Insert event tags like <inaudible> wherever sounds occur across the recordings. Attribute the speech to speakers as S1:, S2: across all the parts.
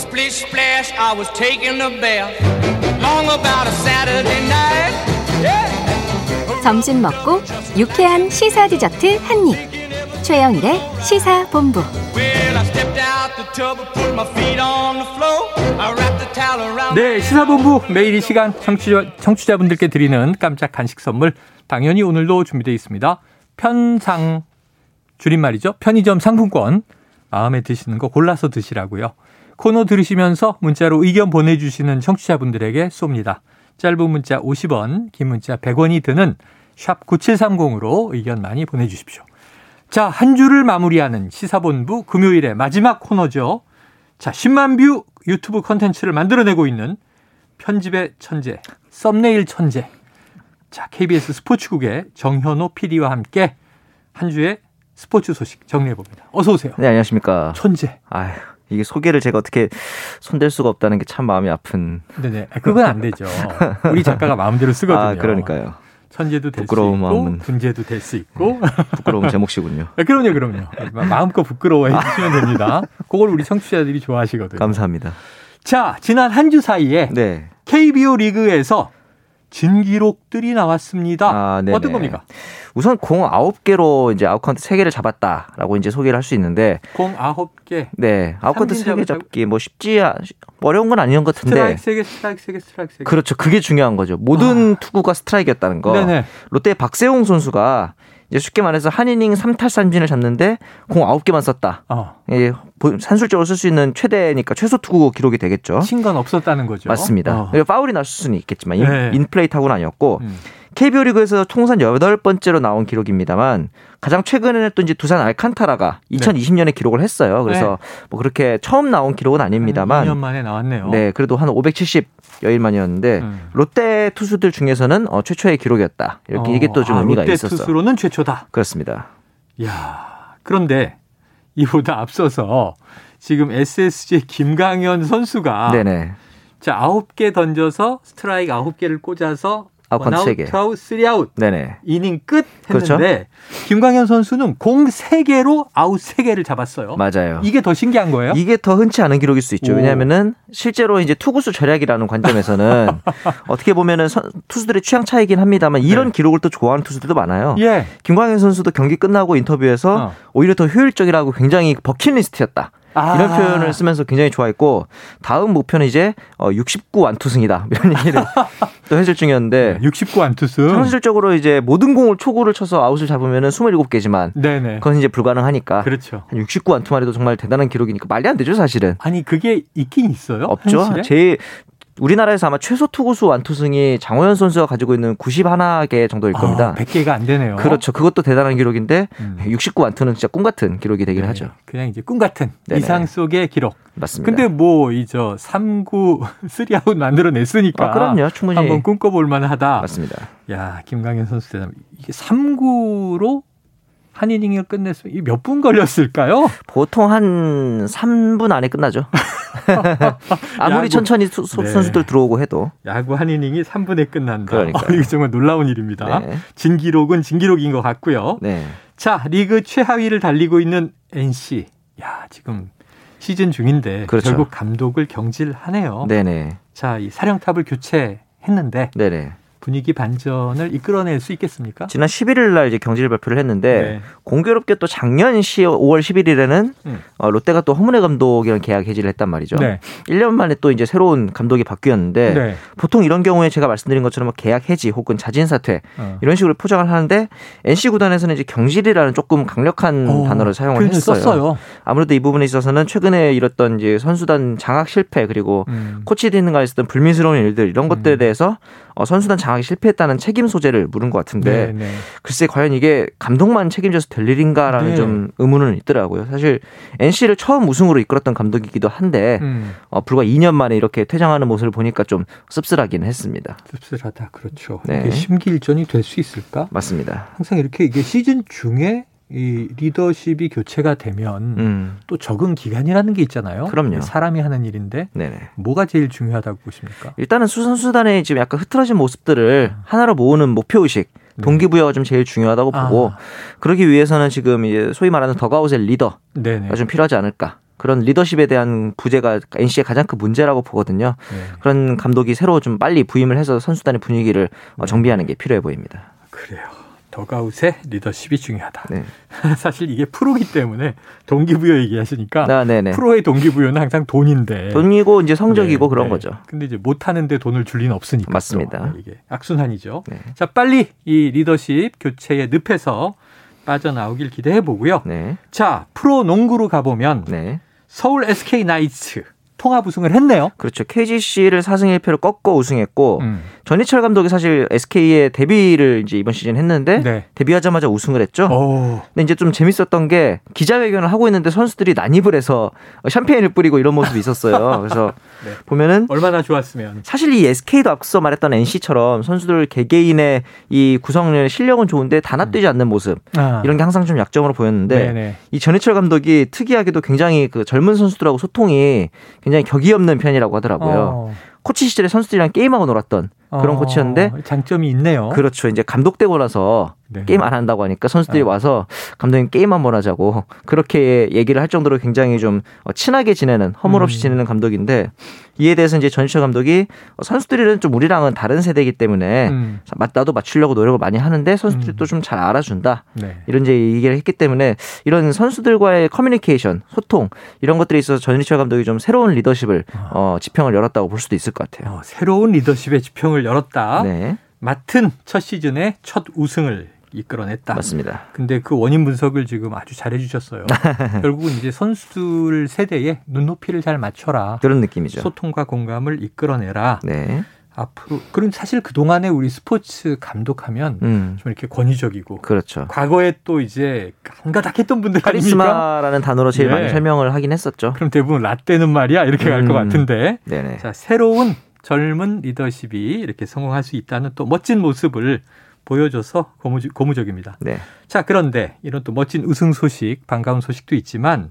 S1: Splish splash, I was taking a bath. Long about a Saturday night. Yeah.
S2: 점심 먹고 유쾌한 시사 디저트 한 입. 최영일의 시사 본부.
S1: Well, I stepped out the tub and put my feet on the floor. I wrapped the towel around.
S3: 네, 시사본부 매일 이 시간 청취자, 청취자분들께 드리는 깜짝 간식 선물 당연히 오늘도 준비되어 있습니다. 편상 줄임말이죠. 편의점 상품권 마음에 드시는 거 골라서 드시라고요. 코너 들으시면서 문자로 의견 보내주시는 청취자분들에게 쏩니다. 짧은 문자 50원, 긴 문자 100원이 드는 샵 9730으로 의견 많이 보내주십시오. 자, 한 주를 마무리하는 시사본부 금요일의 마지막 코너죠. 자, 10만 view 유튜브 컨텐츠를 만들어내고 있는 편집의 천재, 썸네일 천재. 자, KBS 스포츠국의 정현호 PD와 함께 한 주의 스포츠 소식 정리해 봅니다. 어서 오세요.
S4: 네, 안녕하십니까.
S3: 천재.
S4: 아휴, 이게 소개를 제가 어떻게 손댈 수가 없다는 게 참 마음이 아픈.
S3: 네네. 그건 안 되죠. 우리 작가가 마음대로 쓰거든요.
S4: 아, 그러니까요.
S3: 천재도 될수
S4: 부끄러운
S3: 있고,
S4: 마음은.
S3: 군재도 될 수 있고.
S4: 부끄러운 제 몫이군요.
S3: 아, 그럼요, 그럼요. 마음껏 부끄러워해 주시면 됩니다. 그걸 우리 청취자들이 좋아하시거든요.
S4: 감사합니다.
S3: 자, 지난 한 주 사이에
S4: 네.
S3: KBO 리그에서 진기록들이 나왔습니다.
S4: 아.
S3: 어떤 겁니까?
S4: 우선 공 9개로 이제 아웃카운트 3개를 잡았다라고 이제 소개를 할 수 있는데
S3: 공 9개.
S4: 네. 아웃카운트 3개
S3: 잡았다고?
S4: 잡기 뭐 쉽지 않- 어려운 건 아니었던 것 같은데
S3: 스트라이크 3개, 스트라이크 3개, 스트라이크 3개.
S4: 그렇죠. 그게 중요한 거죠. 모든 투구가 스트라이크였다는 거.
S3: 아. 네네.
S4: 롯데 박세웅 선수가 이제 쉽게 말해서 한 이닝 3탈삼진을 잡는데 공 9개만 썼다.
S3: 어.
S4: 예, 보- 산술적으로 쓸 수 있는 최대니까 최소 투구 기록이 되겠죠.
S3: 친건 없었다는 거죠.
S4: 맞습니다.
S3: 어.
S4: 파울이 날 수는 있겠지만 인-
S3: 네.
S4: 인플레이 타구는 아니었고
S3: 음.
S4: KBO 리그에서 통산 여덟 번째로 나온 기록입니다만 가장 최근에는 또 이제 두산 알칸타라가 2020년에 기록을 했어요. 그래서 뭐 그렇게 처음 나온 기록은 아닙니다만
S3: 2년 만에 나왔네요.
S4: 네, 그래도 한 570 여일 만이었는데
S3: 음.
S4: 롯데 투수들 중에서는 어, 최초의 기록이었다. 이렇게
S3: 어,
S4: 이게 또좀
S3: 아,
S4: 의미가
S3: 롯데
S4: 있었어.
S3: 투수로는 최초다.
S4: 그렇습니다.
S3: 야 그런데 이보다 앞서서 지금 SSG 김강현 선수가
S4: 네네.
S3: 자 아홉 개 던져서 스트라이크 아홉 개를 꽂아서
S4: 아웃카운트
S3: 원아웃,
S4: 세 개.
S3: 투아웃, 쓰리아웃
S4: 네네.
S3: 이닝 끝
S4: 그렇죠.
S3: 했는데 김광현 선수는 공 세개로 아웃 세개를 잡았어요.
S4: 맞아요.
S3: 이게 더 신기한 거예요?
S4: 이게 더 흔치 않은 기록일 수 있죠.
S3: 오.
S4: 왜냐하면은 실제로 이제 투구수 절약이라는 관점에서는 <laughs> 어떻게 보면은 선- 투수들의 취향 차이긴 합니다만 이런
S3: 네.
S4: 기록을 또 좋아하는 투수들도 많아요.
S3: 예.
S4: 김광현 선수도 경기 끝나고 인터뷰에서
S3: 어.
S4: 오히려 더 효율적이라고 굉장히 버킷리스트였다.
S3: 아.
S4: 이런 표현을 쓰면서 굉장히 좋아했고 다음 목표는 이제 어, 69 완투승이다 <laughs> 이런 얘기를 또 해줄 중이었는데
S3: 69 안투수.
S4: 현실적으로 이제 모든 공을 초구를 쳐서 아웃을 잡으면은 27개지만
S3: 네네.
S4: 그건 이제 불가능하니까
S3: 그렇죠.
S4: 한 69 완투만 해도 정말 대단한 기록이니까 말이 안 되죠 사실은
S3: 아니 그게 있긴 있어요?
S4: 없죠.
S3: 현실에?
S4: 제일 우리나라에서 아마 최소 투구수 완투승이 장호연 선수가 가지고 있는 91개 정도일 겁니다.
S3: 아, 100개가 안 되네요.
S4: 그렇죠. 그것도 대단한 기록인데
S3: 음.
S4: 69 완투는 진짜 꿈 같은 기록이 되긴
S3: 네,
S4: 하죠.
S3: 그냥 이제 꿈 같은
S4: 네네.
S3: 이상 속의 기록.
S4: 맞습니다.
S3: 근데 뭐 이저 3구 3아웃 만들어냈으니까
S4: 아, 그럼요. 충분히
S3: 한번 꿈꿔볼 만하다.
S4: 맞습니다.
S3: 야 김강현 선수 대단. 이게 3구로 한 이닝을 끝냈어. 이몇분 걸렸을까요?
S4: 보통 한 3분 안에 끝나죠. <laughs> 아무리
S3: 야구.
S4: 천천히 수- 수-
S3: 네.
S4: 선수들 들어오고 해도
S3: 야구 한 이닝이 3분에 끝난다.
S4: 그러니까요.
S3: 어, <laughs> 이거 정말 놀라운 일입니다.
S4: 네.
S3: 진기록은 진기록인 것 같고요.
S4: 네.
S3: 자 리그 최하위를 달리고 있는 NC. 야 지금 시즌 중인데
S4: 그렇죠.
S3: 결국 감독을 경질하네요.
S4: 네네.
S3: 자, 이 사령탑을 교체했는데
S4: 네네.
S3: 분위기 반전을 이끌어낼 수 있겠습니까?
S4: 지난 11일 날 이제 경질 발표를 했는데
S3: 네.
S4: 공교롭게 또 작년 10, 5월 11일에는
S3: 음.
S4: 어, 롯데가 또 허문회 감독이랑 계약 해지를 했단 말이죠.
S3: 네.
S4: 1년 만에 또 이제 새로운 감독이 바뀌었는데
S3: 네.
S4: 보통 이런 경우에 제가 말씀드린 것처럼 뭐 계약 해지 혹은 자진 사퇴
S3: 어.
S4: 이런 식으로 포장을 하는데 NC 구단에서는 이제 경질이라는 조금 강력한
S3: 어,
S4: 단어를 사용을 했어요.
S3: 썼어요.
S4: 아무래도 이 부분에 있어서는 최근에 이뤘던 이제 선수단 장악 실패 그리고
S3: 음.
S4: 코치 등과 있었던 불미스러운 일들 이런 것들에 대해서 어, 선수단 장악이 실패했다는 책임 소재를 물은 것 같은데
S3: 네, 네.
S4: 글쎄 과연 이게 감독만 책임져서 될 일인가라는
S3: 네.
S4: 좀 의문은 있더라고요. 사실 NC를 처음 우승으로 이끌었던 감독이기도 한데
S3: 음,
S4: 어, 불과 2년 만에 이렇게 퇴장하는 모습을 보니까 좀 씁쓸하긴 했습니다.
S3: 씁쓸하다. 그렇죠.
S4: 네.
S3: 이게 심기일전이 될 수 있을까?
S4: 맞습니다.
S3: 항상 이렇게 이게 시즌 중에 이 리더십이 교체가 되면
S4: 음,
S3: 또 적응 기간이라는 게 있잖아요.
S4: 그럼요.
S3: 사람이 하는 일인데
S4: 네네.
S3: 뭐가 제일 중요하다고 보십니까?
S4: 일단은 수선수단의 지금 약간 흐트러진 모습들을 하나로 모으는 목표 의식, 동기부여가 좀 제일 중요하다고 보고
S3: 아.
S4: 그러기 위해서는 지금 이제 소위 말하는 더가웃의 리더가
S3: 네네.
S4: 좀 필요하지 않을까. 그런 리더십에 대한 부재가 NC의 가장 큰 문제라고 보거든요.
S3: 네.
S4: 그런 감독이 새로 좀 빨리 부임을 해서 선수단의 분위기를 어, 정비하는 게 필요해 보입니다.
S3: 그래요. 더가웃의 리더십이 중요하다.
S4: 네. <laughs>
S3: 사실 이게 프로기 때문에 동기부여 얘기하시니까
S4: 아.
S3: 프로의 동기부여는 항상 돈인데.
S4: 돈이고 이제 성적이고
S3: 네,
S4: 그런
S3: 네.
S4: 거죠.
S3: 근데 이제 못 하는데 돈을 줄 리는 없으니까.
S4: 맞습니다.
S3: 또 이게 악순환이죠.
S4: 네.
S3: 자, 빨리 이 리더십 교체의 늪에서 빠져나오길 기대해 보고요.
S4: 네.
S3: 자, 프로 농구로 가보면
S4: 네.
S3: 서울 SK 나이츠 통합 우승을 했네요.
S4: 그렇죠. KGC를 4승 1패로 꺾고 우승했고
S3: 음.
S4: 전희철 감독이 사실 SK의 데뷔를 이제 이번 시즌 했는데
S3: 네.
S4: 데뷔하자마자 우승을 했죠.
S3: 오.
S4: 근데 이제 좀 재밌었던 게 기자회견을 하고 있는데 선수들이 난입을 해서 샴페인을 뿌리고 이런 모습이 있었어요. 그래서
S3: 네.
S4: 보면은
S3: 얼마나 좋았으면.
S4: 사실 이 SK도 앞서 말했던 NC처럼 선수들 개개인의 이 구성력 실력은 좋은데 단합되지 않는 모습
S3: 아.
S4: 이런 게 항상 좀 약점으로 보였는데
S3: 네네.
S4: 이 전해철 감독이 특이하게도 굉장히 그 젊은 선수들하고 소통이 굉장히 격이 없는 편이라고 하더라고요.
S3: 어.
S4: 코치 시절에 선수들이랑 게임하고 놀았던 그런
S3: 어,
S4: 코치였는데
S3: 장점이 있네요.
S4: 그렇죠. 이제 감독되고 나서
S3: 네.
S4: 게임 안 한다고 하니까 선수들이
S3: 네.
S4: 와서 감독님 게임 한번 하자고 그렇게 얘기를 할 정도로 굉장히 좀 어, 친하게 지내는 허물없이
S3: 음.
S4: 지내는 감독인데 이에 대해서 이제 전희철 감독이 어, 선수들은 좀 우리랑은 다른 세대이기 때문에
S3: 음.
S4: 맞- 나도 맞추려고 노력을 많이 하는데 선수들도 좀잘 알아준다.
S3: 네.
S4: 이런 이제 얘기를 했기 때문에 이런 선수들과의 커뮤니케이션, 소통 이런 것들에 있어서 전희철 감독이 좀 새로운 리더십을 어, 지평을 열었다고 볼 수도 있을 것 같아요.
S3: 어, 새로운 리더십의 지평을 열었다.
S4: 네,
S3: 맡은 첫 시즌에 첫 우승을 이끌어냈다.
S4: 맞습니다.
S3: 근데 그 원인 분석을 지금 아주 잘해 주셨어요. <laughs> 결국은 이제 선수들 세대에 눈높이를 잘 맞춰라.
S4: 그런 느낌이죠.
S3: 소통과 공감을 이끌어내라.
S4: 네,
S3: 앞으로 그런 사실 그 동안에 우리 스포츠 감독하면
S4: 음,
S3: 좀 이렇게 권위적이고
S4: 그렇죠.
S3: 과거에 또 이제 한가닥했던 분들?
S4: 카리스마라는 단어로 제일
S3: 네.
S4: 많이 설명을 하긴 했었죠.
S3: 그럼 대부분 라떼는 말이야 이렇게 갈것
S4: 음.
S3: 같은데
S4: 네네.
S3: 자 새로운 젊은 리더십이 이렇게 성공할 수 있다는 또 멋진 모습을 보여줘서 고무, 고무 적입니다.
S4: 네.
S3: 자 그런데 이런 또 멋진 우승 소식 반가운 소식도 있지만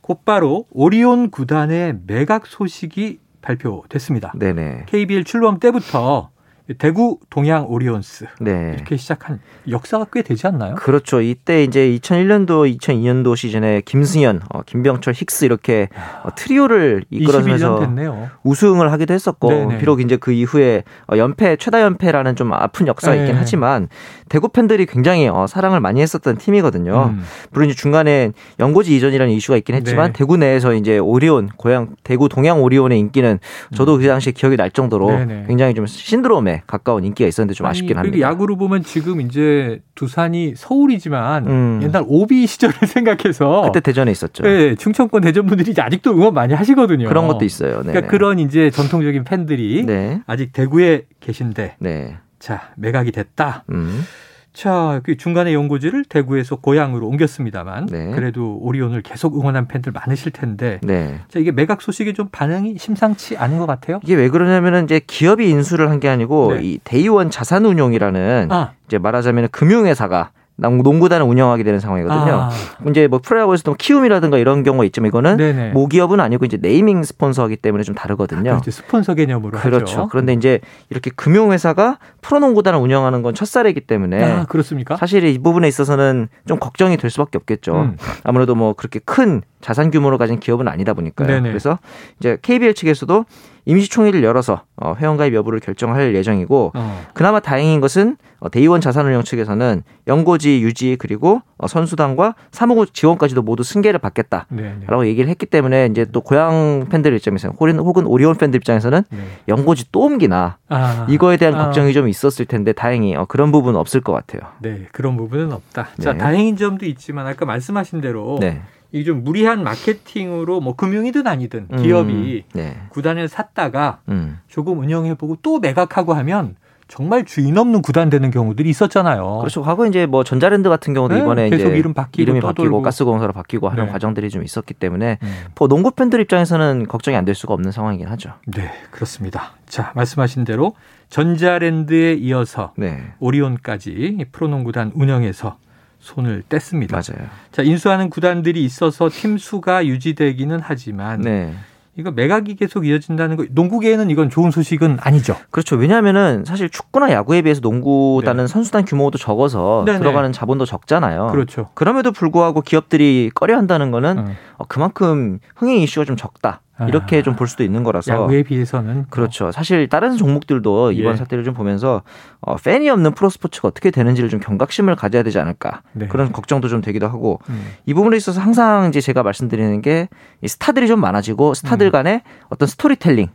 S3: 곧바로 오리온 구단의 매각 소식이 발표됐습니다.
S4: 네네.
S3: KBL 출범 때부터 대구 동양 오리온스
S4: 네.
S3: 이렇게 시작한 역사가 꽤 되지 않나요?
S4: 그렇죠. 이때 이제 2001년도, 2002년도 시즌에 김승현, 어, 김병철, 힉스 이렇게 어, 트리오를
S3: 21년
S4: 이끌어내면서
S3: 됐네요.
S4: 우승을 하기도 했었고
S3: 네네.
S4: 비록 이제 그 이후에 어, 연패 최다 연패라는 좀 아픈 역사가 있긴
S3: 네.
S4: 하지만 대구 팬들이 굉장히 어, 사랑을 많이 했었던 팀이거든요.
S3: 음.
S4: 물론 이제 중간에 연고지 이전이라는 이슈가 있긴 했지만
S3: 네.
S4: 대구 내에서 이제 오리온 고향 대구 동양 오리온의 인기는 저도 그 당시에 기억이 날 정도로
S3: 음. 네네.
S4: 굉장히 좀 신드롬에 가까운 인기가 있었는데 좀
S3: 아니,
S4: 아쉽긴 합니다.
S3: 야구로 보면 지금 이제 두산이 서울이지만
S4: 음.
S3: 옛날 오비 <laughs> 시절을 생각해서
S4: 그때 대전에 있었죠.
S3: 네, 충청권 대전 분들이 이제 아직도 응원 많이 하시거든요.
S4: 그런 것도 있어요. 네.
S3: 그러니까 그런 이제 전통적인 팬들이
S4: 네.
S3: 아직 대구에 계신데
S4: 네.
S3: 자 매각이 됐다.
S4: 음.
S3: 자, 그 중간에 연고지를 대구에서 고향으로 옮겼습니다만
S4: 네.
S3: 그래도 오리온을 계속 응원한 팬들 많으실 텐데
S4: 네.
S3: 자, 이게 매각 소식이 좀 반응이 심상치 않은 것 같아요.
S4: 이게 왜 그러냐면은 이제 기업이 인수를 한 게 아니고
S3: 네.
S4: 이 대의원 자산운용이라는
S3: 아,
S4: 이제 말하자면 금융회사가 농- 농구단을 운영하게 되는 상황이거든요.
S3: 아,
S4: 이제 뭐 프로야구에서도 키움이라든가 이런 경우가 있지만 이거는
S3: 네네.
S4: 모기업은 아니고 이제 네이밍 스폰서이기 때문에 좀 다르거든요.
S3: 그렇죠. 스폰서 개념으로
S4: 그렇죠.
S3: 하죠.
S4: 그런데 이제 이렇게 금융회사가 프로농구단을 운영하는 건 첫사례이기 때문에
S3: 아, 그렇습니까?
S4: 사실 이 부분에 있어서는 좀 걱정이 될 수밖에 없겠죠.
S3: 음.
S4: 아무래도 뭐 그렇게 큰 자산 규모를 가진 기업은 아니다 보니까요.
S3: 네네.
S4: 그래서 이제 KBL 측에서도 임시총회를 열어서 어, 회원가입 여부를 결정할 예정이고
S3: 어.
S4: 그나마 다행인 것은 어, 대의원 자산운용 측에서는 연고지 유지 그리고 어, 선수단과 사무국 지원까지도 모두 승계를 받겠다라고
S3: 네,
S4: 얘기를 했기 때문에 이제 또 고향 팬들 입장에서 혹은 혹은 오리온 팬들 입장에서는
S3: 네.
S4: 연고지 또 옮기나
S3: 아,
S4: 이거에 대한
S3: 아.
S4: 걱정이 좀 있었을 텐데 다행히 어, 그런 부분은 없을 것 같아요.
S3: 네, 그런 부분은 없다. 자,
S4: 네.
S3: 다행인 점도 있지만 아까 말씀하신 대로
S4: 네.
S3: 이게 좀 무리한 마케팅으로 뭐 금융이든 아니든
S4: 음,
S3: 기업이
S4: 네.
S3: 구단을 샀다가
S4: 음.
S3: 조금 운영해보고 또 매각하고 하면 정말 주인 없는 구단 되는 경우들이 있었잖아요.
S4: 그렇죠. 과거 이제 뭐 전자랜드 같은 경우도
S3: 어. 네,
S4: 이번에
S3: 계속 이름 바뀌고
S4: 이름이
S3: 떠돌고.
S4: 바뀌고 가스공사로 바뀌고 하는
S3: 네.
S4: 과정들이 좀 있었기 때문에
S3: 음.
S4: 뭐 농구 팬들 입장에서는 걱정이 안 될 수가 없는 상황이긴 하죠.
S3: 네, 그렇습니다. 자, 말씀하신 대로 전자랜드에 이어서
S4: 네.
S3: 오리온까지 프로농구단 운영에서 손을 뗐습니다.
S4: 맞아요.
S3: 자, 인수하는 구단들이 있어서 팀 수가 유지되기는 하지만
S4: 네.
S3: 이거 매각이 계속 이어진다는 거 농구계에는 이건 좋은 소식은 아니죠.
S4: 그렇죠. 왜냐하면은 사실 축구나 야구에 비해서 농구단은
S3: 네.
S4: 선수단 규모도 적어서
S3: 네네.
S4: 들어가는 자본도 적잖아요.
S3: 그렇죠.
S4: 그럼에도 불구하고 기업들이 꺼려한다는 거는
S3: 어.
S4: 어, 그만큼 흥행 이슈가 좀 적다. 이렇게
S3: 아.
S4: 좀볼 수도 있는 거라서
S3: 야구에 비해서는
S4: 그렇죠. 사실 다른 종목들도 이번
S3: 예.
S4: 사태를 좀 보면서 어, 팬이 없는 프로 스포츠가 어떻게 되는지를 좀 경각심을 가져야 되지 않을까
S3: 네.
S4: 그런 걱정도 좀 되기도 하고
S3: 음.
S4: 이 부분에 있어서 항상 이제 제가 말씀드리는 게 이 스타들이 좀 많아지고 스타들
S3: 음.
S4: 간의 어떤 스토리텔링,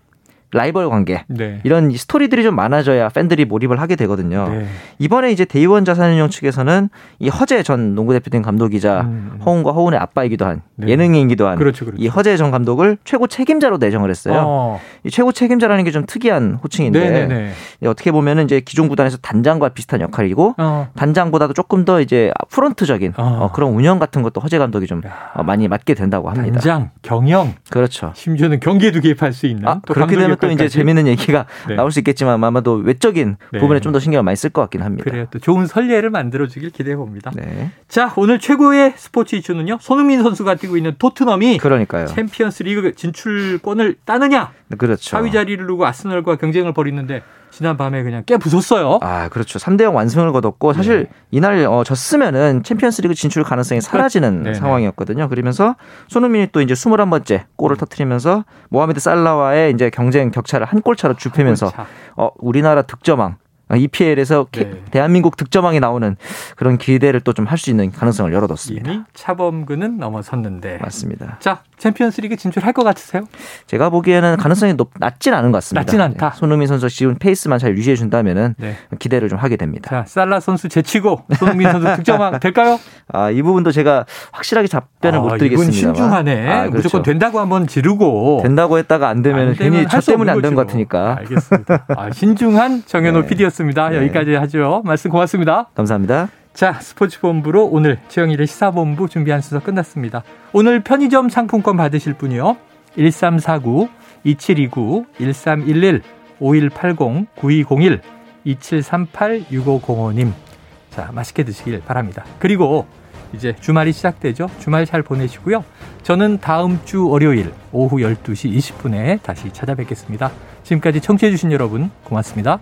S4: 라이벌 관계
S3: 네.
S4: 이런 이 스토리들이 좀 많아져야 팬들이 몰입을 하게 되거든요.
S3: 네.
S4: 이번에 이제 데이원 자산운용 측에서는 이 허재 전 농구 대표팀 감독이자
S3: 음.
S4: 허훈과 허훈의 아빠이기도 한
S3: 네.
S4: 예능인이기도 한
S3: 그렇죠, 그렇죠.
S4: 이 허재 전 감독을 최고 책임자로 내정을 했어요.
S3: 어.
S4: 이 최고 책임자라는 게 좀 특이한 호칭인데
S3: 네네네.
S4: 이 어떻게 보면은 이제 기존 구단에서 단장과 비슷한 역할이고
S3: 어.
S4: 단장보다도 조금 더 이제 프론트적인
S3: 어.
S4: 어, 그런 운영 같은 것도 허재 감독이 좀 어, 많이 맡게 된다고 합니다.
S3: 단장, 경영,
S4: 그렇죠.
S3: 심지어는 경기에도 개입할 수 있는
S4: 아,
S3: 또
S4: 그렇게 되면 또 이제. 재밌는 얘기가 <laughs>
S3: 네.
S4: 나올 수 있겠지만 아마도 외적인
S3: 네.
S4: 부분에 좀 더 신경을 많이 쓸 것 같긴 합니다.
S3: 그래요. 또 좋은 선례를 만들어 주길 기대해 봅니다.
S4: 네.
S3: 자, 오늘 최고의 스포츠 이슈는요. 손흥민 선수가 뛰고 있는 토트넘이
S4: 그러니까요.
S3: 챔피언스 리그 진출권을 따느냐?
S4: 그렇죠.
S3: 4위 자리를 두고 아스널과 경쟁을 벌이는데 지난 밤에 그냥 깨 부쉈어요.
S4: 아, 그렇죠. 3대 0 완승을 거뒀고 사실 이날 어, 졌으면은 챔피언스리그 진출 가능성이 사라지는
S3: 네네.
S4: 상황이었거든요. 그러면서 손흥민이 또 이제 21번째 골을 터트리면서 모하메드 살라와의 이제 경쟁 격차를 한 골 차로 좁히면서
S3: 자,
S4: 어, 우리나라 득점왕 어, EPL에서
S3: 네.
S4: 대한민국 득점왕이 나오는 그런 기대를 또 좀 할 수 있는 가능성을 열어뒀습니다.
S3: 이미 차범근은 넘어섰는데.
S4: 맞습니다.
S3: 자, 챔피언스 리그 진출할 것 같으세요?
S4: 제가 보기에는 가능성이 높, 낮진 않은 것 같습니다.
S3: 낮진 않다.
S4: 네, 손흥민 선수 지금 페이스만 잘 유지해 준다면은
S3: 네.
S4: 기대를 좀 하게 됩니다.
S3: 자, 살라 선수 제치고 손흥민 선수 득점왕 될까요? <laughs>
S4: 아, 이 부분도 제가 확실하게 답변을
S3: 아,
S4: 못
S3: 이건
S4: 드리겠습니다.
S3: 신중하네. 무조건 된다고 한번 지르고
S4: 된다고 했다가 안 되면
S3: 안
S4: 괜히
S3: 할저수
S4: 때문에 안 된 것. 같으니까.
S3: 알겠습니다. 아, 신중한 정현호 <laughs>
S4: 네.
S3: PD였습니다.
S4: 네.
S3: 여기까지 하죠. 말씀 고맙습니다.
S4: 감사합니다.
S3: 자, 스포츠 본부로 오늘 최영일의 시사본부 준비한 순서 끝났습니다. 오늘 편의점 상품권 받으실 분이요. 1349 2729 1311 5180 9201 2738 6505님. 자, 맛있게 드시길 바랍니다. 그리고 이제 주말이 시작되죠. 주말 잘 보내시고요. 저는 다음 주 월요일 오후 12시 20분에 다시 찾아뵙겠습니다. 지금까지 청취해주신 여러분 고맙습니다.